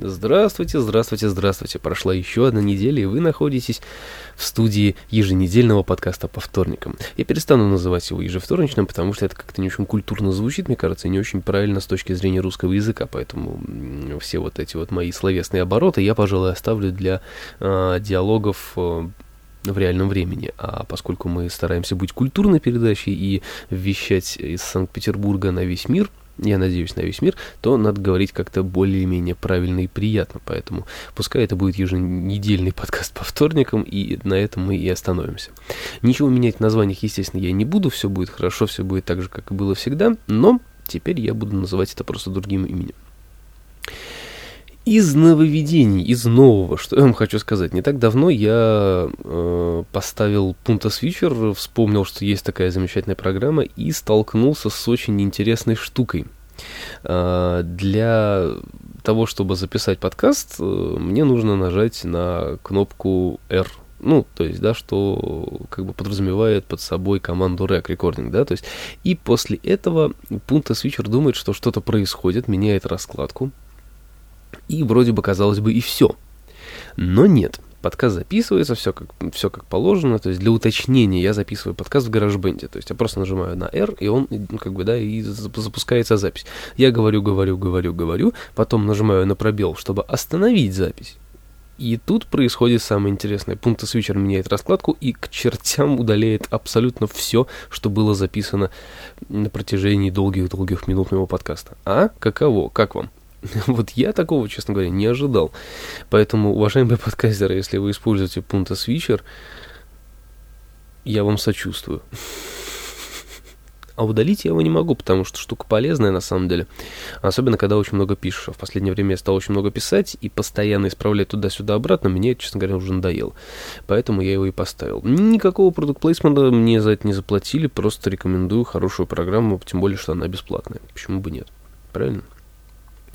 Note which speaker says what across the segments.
Speaker 1: Здравствуйте, здравствуйте, здравствуйте. Прошла еще одна неделя, и вы находитесь в студии еженедельного подкаста по вторникам. Я перестану называть его ежевторничным, потому что это как-то не очень культурно звучит, мне кажется, и не очень правильно с точки зрения русского языка, поэтому все вот эти вот мои словесные обороты я, пожалуй, оставлю для э, диалогов э, в реальном времени. А поскольку мы стараемся быть культурной передачей и вещать из Санкт-Петербурга на весь мир – я надеюсь, на весь мир, то надо говорить как-то более-менее правильно и приятно. Поэтому пускай это будет еженедельный подкаст по вторникам, и на этом мы и остановимся. Ничего менять в названиях, естественно, я не буду, все будет хорошо, все будет так же, как и было всегда, но теперь я буду называть это просто другим именем. Из нововведений, из нового, что я вам хочу сказать. Не так давно я э, поставил Punta Switcher, вспомнил, что есть такая замечательная программа, и столкнулся с очень интересной штукой. Э, для того, чтобы записать подкаст, э, мне нужно нажать на кнопку R. Ну, то есть, да, что как бы подразумевает под собой команду Rec Recording, да, то есть, и после этого Punta Switcher думает, что что-то происходит, меняет раскладку, и вроде бы, казалось бы, и все. Но нет. Подкаст записывается, все как, все как положено. То есть для уточнения я записываю подкаст в GarageBand. То есть я просто нажимаю на R, и он, ну, как бы, да, и запускается запись. Я говорю, говорю, говорю, говорю, потом нажимаю на пробел, чтобы остановить запись. И тут происходит самое интересное. Пункт свитчер меняет раскладку и к чертям удаляет абсолютно все, что было записано на протяжении долгих-долгих минут моего подкаста. А? Каково? Как вам? Вот я такого, честно говоря, не ожидал. Поэтому, уважаемые подкастеры, если вы используете Punta Switcher, я вам сочувствую. А удалить я его не могу, потому что штука полезная на самом деле. Особенно, когда очень много пишешь. А в последнее время я стал очень много писать и постоянно исправлять туда-сюда обратно. Мне, честно говоря, уже надоело. Поэтому я его и поставил. Никакого продукт плейсмента мне за это не заплатили. Просто рекомендую хорошую программу, тем более, что она бесплатная. Почему бы нет? Правильно?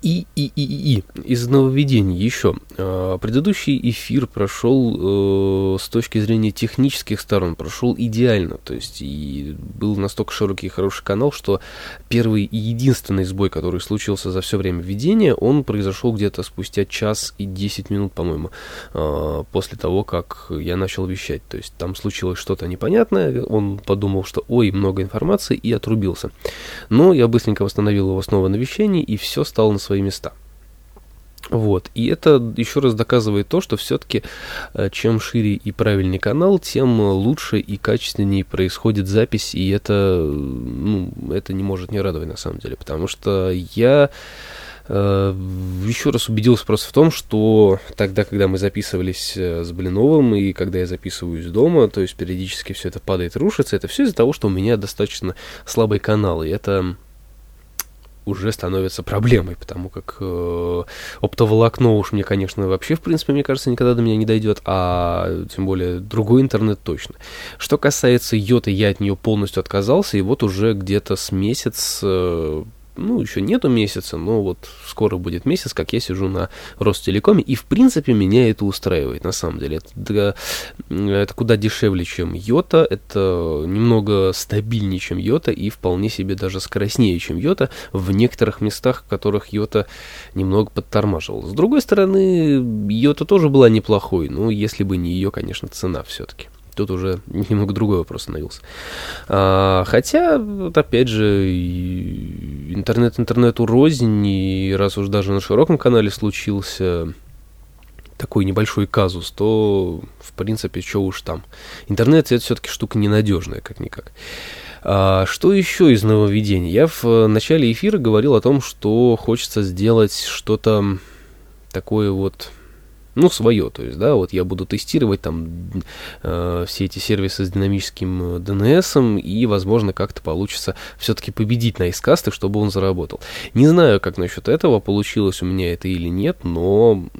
Speaker 1: И, и, и, и, и из нововведений еще. А, предыдущий эфир прошел э, с точки зрения технических сторон, прошел идеально. То есть и был настолько широкий и хороший канал, что первый и единственный сбой, который случился за все время ведения, он произошел где-то спустя час и 10 минут, по-моему, э, после того, как я начал вещать. То есть там случилось что-то непонятное, он подумал, что ой, много информации, и отрубился. Но я быстренько восстановил его снова на вещании, и все стало на свои места. Вот. И это еще раз доказывает то, что все-таки э, чем шире и правильный канал, тем лучше и качественнее происходит запись, и это, ну, это не может не радовать на самом деле, потому что я э, еще раз убедился просто в том, что тогда, когда мы записывались э, с Блиновым, и когда я записываюсь дома, то есть периодически все это падает рушится, это все из-за того, что у меня достаточно слабый канал, и это уже становится проблемой, потому как э, оптоволокно уж мне, конечно, вообще, в принципе, мне кажется, никогда до меня не дойдет, а тем более другой интернет точно. Что касается йоты, я от нее полностью отказался, и вот уже где-то с месяц э, ну, еще нету месяца, но вот скоро будет месяц, как я сижу на Ростелекоме, и в принципе меня это устраивает, на самом деле. Это, это куда дешевле, чем Йота, это немного стабильнее, чем Йота, и вполне себе даже скоростнее, чем Йота, в некоторых местах, в которых Йота немного подтормаживал. С другой стороны, Йота тоже была неплохой, но если бы не ее, конечно, цена все-таки тут уже немного другой вопрос становился. А, хотя, вот опять же, интернет интернету рознь, и раз уж даже на широком канале случился такой небольшой казус, то, в принципе, что уж там. Интернет это все-таки штука ненадежная, как-никак. А, что еще из нововведений? Я в начале эфира говорил о том, что хочется сделать что-то такое вот ну, свое, то есть, да, вот я буду тестировать там э, все эти сервисы с динамическим DNS, и, возможно, как-то получится все-таки победить на искасты, чтобы он заработал. Не знаю, как насчет этого, получилось у меня это или нет, но э,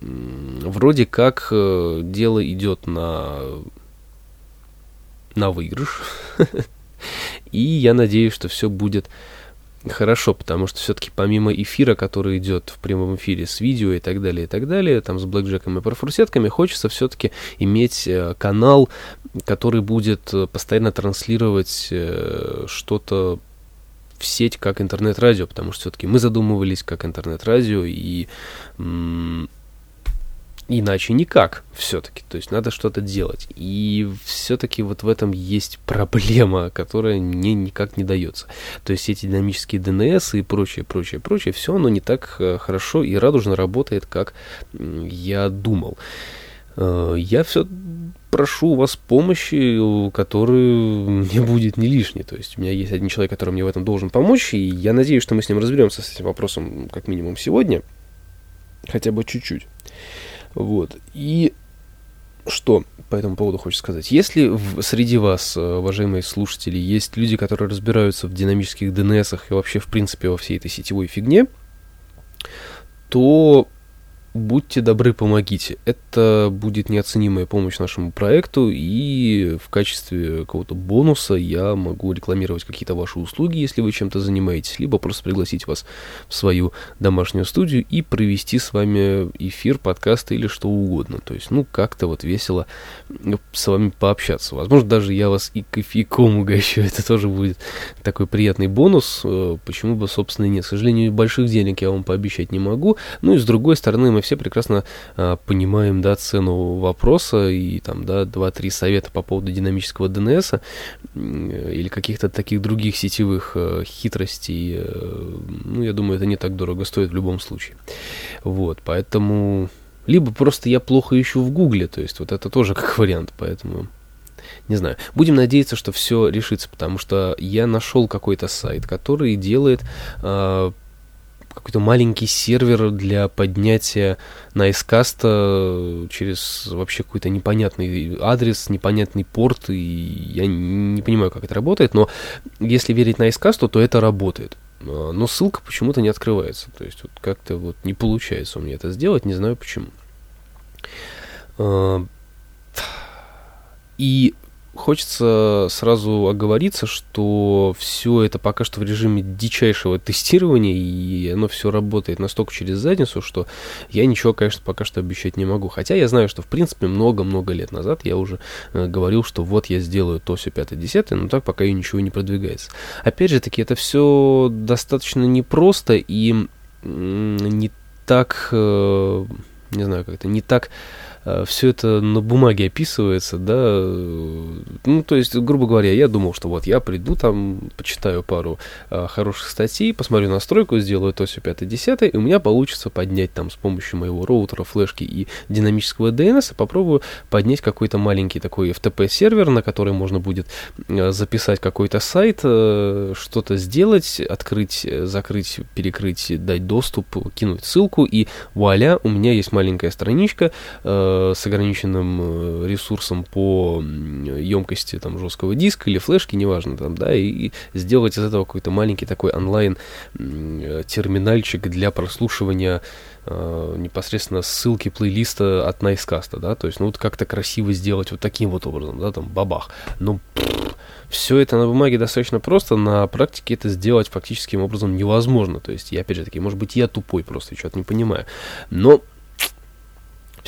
Speaker 1: вроде как э, дело идет на, на выигрыш, и я надеюсь, что все будет хорошо, потому что все-таки помимо эфира, который идет в прямом эфире с видео и так далее, и так далее, там с блэкджеком и парфурсетками, хочется все-таки иметь э, канал, который будет э, постоянно транслировать э, что-то в сеть как интернет-радио, потому что все-таки мы задумывались как интернет-радио, и иначе никак все-таки. То есть надо что-то делать. И все-таки вот в этом есть проблема, которая мне никак не дается. То есть эти динамические DNS и прочее, прочее, прочее, все оно не так э, хорошо и радужно работает, как я думал. Э, я все прошу у вас помощи, которую мне будет не лишней. То есть у меня есть один человек, который мне в этом должен помочь, и я надеюсь, что мы с ним разберемся с этим вопросом как минимум сегодня, хотя бы чуть-чуть. Вот. И что по этому поводу хочется сказать? Если в, среди вас, э, уважаемые слушатели, есть люди, которые разбираются в динамических DNS и вообще, в принципе, во всей этой сетевой фигне, то будьте добры, помогите. Это будет неоценимая помощь нашему проекту, и в качестве какого-то бонуса я могу рекламировать какие-то ваши услуги, если вы чем-то занимаетесь, либо просто пригласить вас в свою домашнюю студию и провести с вами эфир, подкаст или что угодно. То есть, ну, как-то вот весело с вами пообщаться. Возможно, даже я вас и кофейком угощу, это тоже будет такой приятный бонус. Э, почему бы, собственно, и нет. К сожалению, больших денег я вам пообещать не могу. Ну и с другой стороны, мы все прекрасно а, понимаем, да, цену вопроса и там, да, 2-3 совета по поводу динамического DNS или каких-то таких других сетевых а, хитростей, а, ну, я думаю, это не так дорого стоит в любом случае. Вот, поэтому... Либо просто я плохо ищу в Гугле, то есть вот это тоже как вариант, поэтому... Не знаю. Будем надеяться, что все решится, потому что я нашел какой-то сайт, который делает э, какой-то маленький сервер для поднятия на Icecast через вообще какой-то непонятный адрес, непонятный порт, и я не понимаю, как это работает, но если верить на Icecast, то это работает. А, но ссылка почему-то не открывается. То есть вот как-то вот не получается у меня это сделать, не знаю почему. А, и хочется сразу оговориться, что все это пока что в режиме дичайшего тестирования, и оно все работает настолько через задницу, что я ничего, конечно, пока что обещать не могу. Хотя я знаю, что, в принципе, много-много лет назад я уже э, говорил, что вот я сделаю то, все, пятое, десятое, но так пока и ничего не продвигается. Опять же таки, это все достаточно непросто и не так, э, не знаю, как-то не так все это на бумаге описывается, да, ну, то есть, грубо говоря, я думал, что вот я приду там, почитаю пару а, хороших статей, посмотрю настройку, сделаю то все 5 10 и у меня получится поднять там с помощью моего роутера, флешки и динамического DNS, попробую поднять какой-то маленький такой FTP-сервер, на который можно будет а, записать какой-то сайт, а, что-то сделать, открыть, закрыть, перекрыть, дать доступ, кинуть ссылку, и вуаля, у меня есть маленькая страничка, Э, с ограниченным э, ресурсом по емкости там, жесткого диска или флешки, неважно, там, да, и, и сделать из этого какой-то маленький такой онлайн э, для прослушивания непосредственно ссылки плейлиста от Найскаста, да, то есть, ну, вот как-то красиво сделать вот таким вот образом, да, там, бабах. Ну, все это на бумаге достаточно просто, на практике это сделать фактическим образом невозможно. То есть, я, опять же таки, может быть, я тупой просто, что-то не понимаю. Но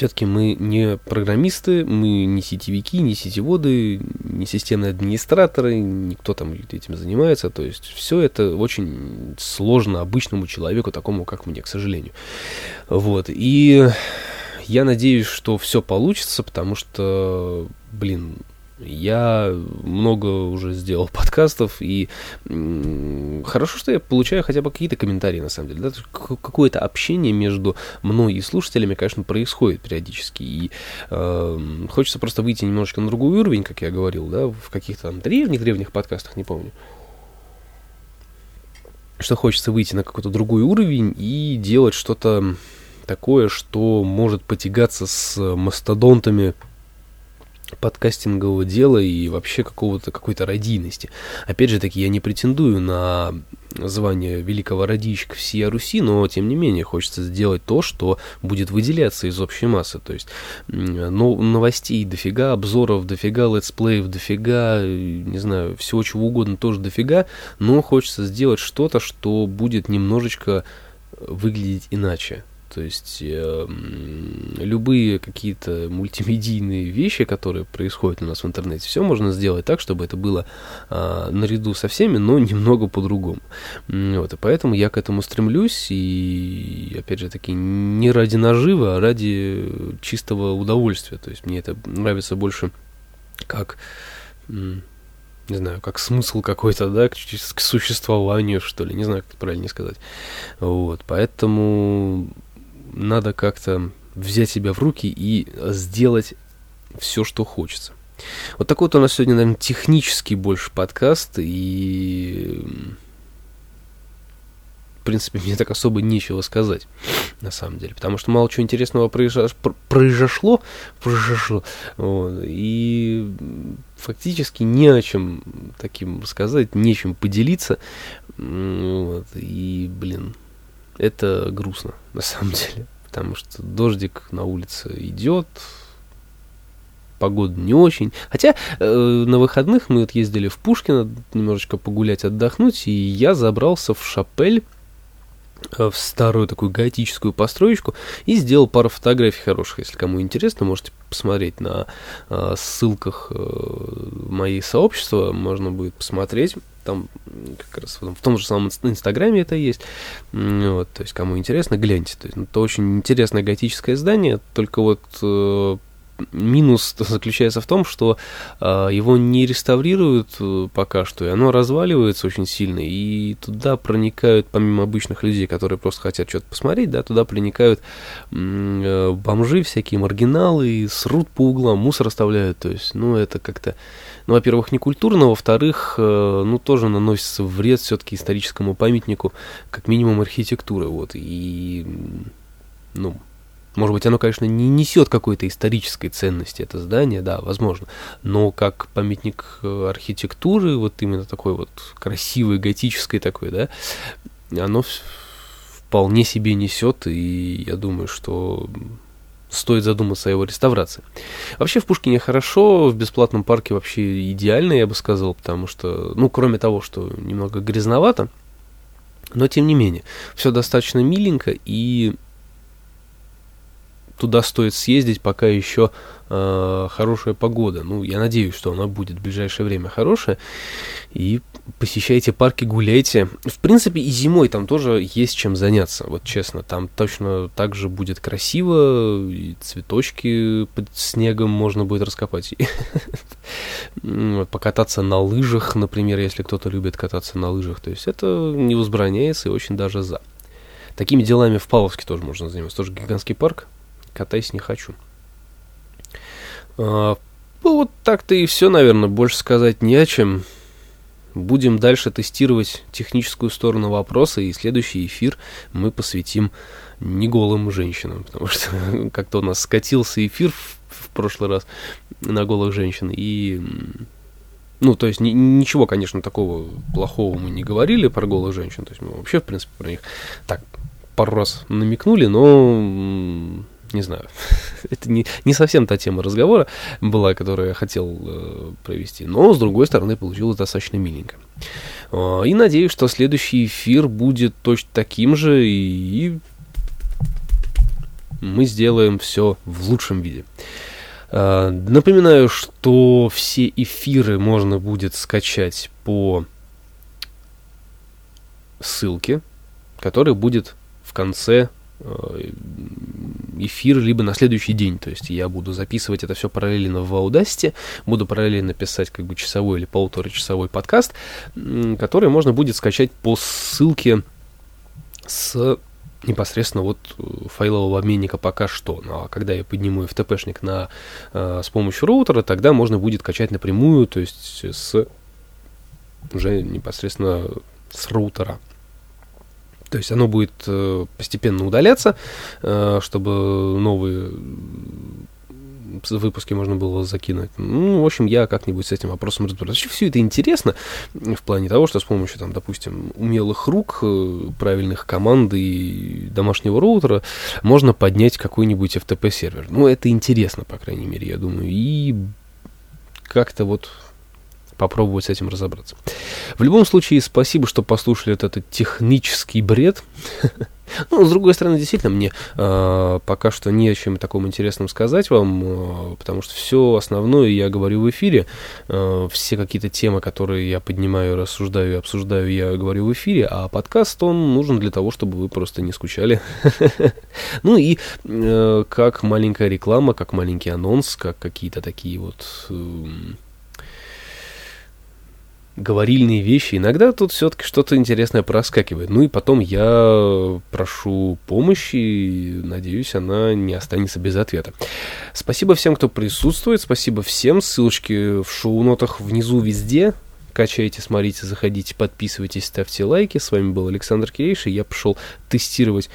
Speaker 1: все-таки мы не программисты, мы не сетевики, не сетеводы, не системные администраторы, никто там этим занимается. То есть все это очень сложно обычному человеку, такому как мне, к сожалению. Вот. И я надеюсь, что все получится, потому что, блин, я много уже сделал подкастов, и хорошо, что я получаю хотя бы какие-то комментарии, на самом деле. Да? Какое-то общение между мной и слушателями, конечно, происходит периодически. И э, хочется просто выйти немножечко на другой уровень, как я говорил, да, в каких-то там древних-древних подкастах, не помню что хочется выйти на какой-то другой уровень и делать что-то такое, что может потягаться с мастодонтами подкастингового дела и вообще какого-то какой-то радийности. Опять же таки, я не претендую на звание великого радийщика всей Руси, но тем не менее хочется сделать то, что будет выделяться из общей массы. То есть ну, новостей дофига, обзоров дофига, летсплеев дофига, не знаю, всего чего угодно тоже дофига, но хочется сделать что-то, что будет немножечко выглядеть иначе. То есть э, любые какие-то мультимедийные вещи, которые происходят у нас в интернете, все можно сделать так, чтобы это было а, наряду со всеми, но немного по-другому. Вот, и поэтому я к этому стремлюсь, и, опять же таки, не ради наживы, а ради чистого удовольствия. То есть мне это нравится больше как не знаю, как смысл какой-то, да, к, к существованию, что ли, не знаю, как это правильно сказать. Вот, поэтому надо как-то взять себя в руки и сделать все, что хочется. Вот такой вот у нас сегодня, наверное, технический больше подкаст, и в принципе, мне так особо нечего сказать, на самом деле, потому что мало чего интересного произошло, произошло, вот, и фактически не о чем таким сказать, нечем поделиться, вот, и, блин, это грустно, на самом деле, потому что дождик на улице идет, погода не очень. Хотя э, на выходных мы вот ездили в Пушкино немножечко погулять, отдохнуть, и я забрался в Шапель Э, в старую такую готическую построечку и сделал пару фотографий хороших. Если кому интересно, можете посмотреть на э, ссылках э, моей сообщества, можно будет посмотреть. Там как раз в том же самом инстаграме это есть. Вот, то есть, кому интересно, гляньте. То есть, это очень интересное готическое здание, только вот э, минус заключается в том, что э, его не реставрируют э, пока что, и оно разваливается очень сильно, и туда проникают, помимо обычных людей, которые просто хотят что-то посмотреть, да, туда проникают э, бомжи всякие, маргиналы, срут по углам, мусор оставляют, то есть, ну, это как-то, ну, во-первых, не культурно, во-вторых, э, ну, тоже наносится вред все-таки историческому памятнику, как минимум архитектуры, вот, и, ну, может быть, оно, конечно, не несет какой-то исторической ценности, это здание, да, возможно, но как памятник э, архитектуры, вот именно такой вот красивый, готической такой, да, оно вполне себе несет, и я думаю, что стоит задуматься о его реставрации. Вообще в Пушкине хорошо, в бесплатном парке вообще идеально, я бы сказал, потому что, ну, кроме того, что немного грязновато, но тем не менее, все достаточно миленько и туда стоит съездить, пока еще э, хорошая погода. Ну, я надеюсь, что она будет в ближайшее время хорошая. И посещайте парки, гуляйте. В принципе, и зимой там тоже есть чем заняться, вот честно. Там точно так же будет красиво, и цветочки под снегом можно будет раскопать. Покататься на лыжах, например, если кто-то любит кататься на лыжах. То есть это не возбраняется и очень даже за. Такими делами в Павловске тоже можно заниматься. Тоже гигантский парк, катайся не хочу. А, ну, вот так-то и все, наверное, больше сказать не о чем. Будем дальше тестировать техническую сторону вопроса, и следующий эфир мы посвятим не голым женщинам, потому что как-то у нас скатился эфир в, в прошлый раз на голых женщин, и ну, то есть ни, ничего, конечно, такого плохого мы не говорили про голых женщин, то есть мы вообще, в принципе, про них так пару раз намекнули, но не знаю, это не, не совсем та тема разговора была, которую я хотел э, провести, но, с другой стороны, получилось достаточно миленько. Э, и надеюсь, что следующий эфир будет точно таким же, и, мы сделаем все в лучшем виде. Э, напоминаю, что все эфиры можно будет скачать по ссылке, которая будет в конце Э, эфир, либо на следующий день. То есть я буду записывать это все параллельно в Audacity, буду параллельно писать как бы часовой или полуторачасовой подкаст, который можно будет скачать по ссылке с непосредственно вот э, файлового обменника пока что. Ну, а когда я подниму FTP-шник на, э, с помощью роутера, тогда можно будет качать напрямую, то есть с уже непосредственно с роутера. То есть оно будет э, постепенно удаляться, э, чтобы новые выпуски можно было закинуть. Ну, в общем, я как-нибудь с этим вопросом разберусь. Вообще все это интересно в плане того, что с помощью, там, допустим, умелых рук, э, правильных команд и домашнего роутера можно поднять какой-нибудь FTP-сервер. Ну, это интересно, по крайней мере, я думаю. И как-то вот попробовать с этим разобраться. В любом случае, спасибо, что послушали этот, этот технический бред. Ну, с другой стороны, действительно, мне э, пока что не о чем таком интересном сказать вам, э, потому что все основное я говорю в эфире, э, все какие-то темы, которые я поднимаю, рассуждаю и обсуждаю, я говорю в эфире, а подкаст, он нужен для того, чтобы вы просто не скучали. Ну и э, как маленькая реклама, как маленький анонс, как какие-то такие вот эм, говорильные вещи. Иногда тут все-таки что-то интересное проскакивает. Ну и потом я прошу помощи, надеюсь, она не останется без ответа. Спасибо всем, кто присутствует, спасибо всем. Ссылочки в шоу-нотах внизу везде. Качайте, смотрите, заходите, подписывайтесь, ставьте лайки. С вами был Александр Кирейший. Я пошел тестировать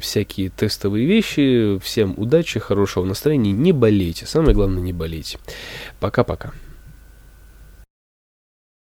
Speaker 1: всякие тестовые вещи. Всем удачи, хорошего настроения. Не болейте. Самое главное, не болейте. Пока-пока.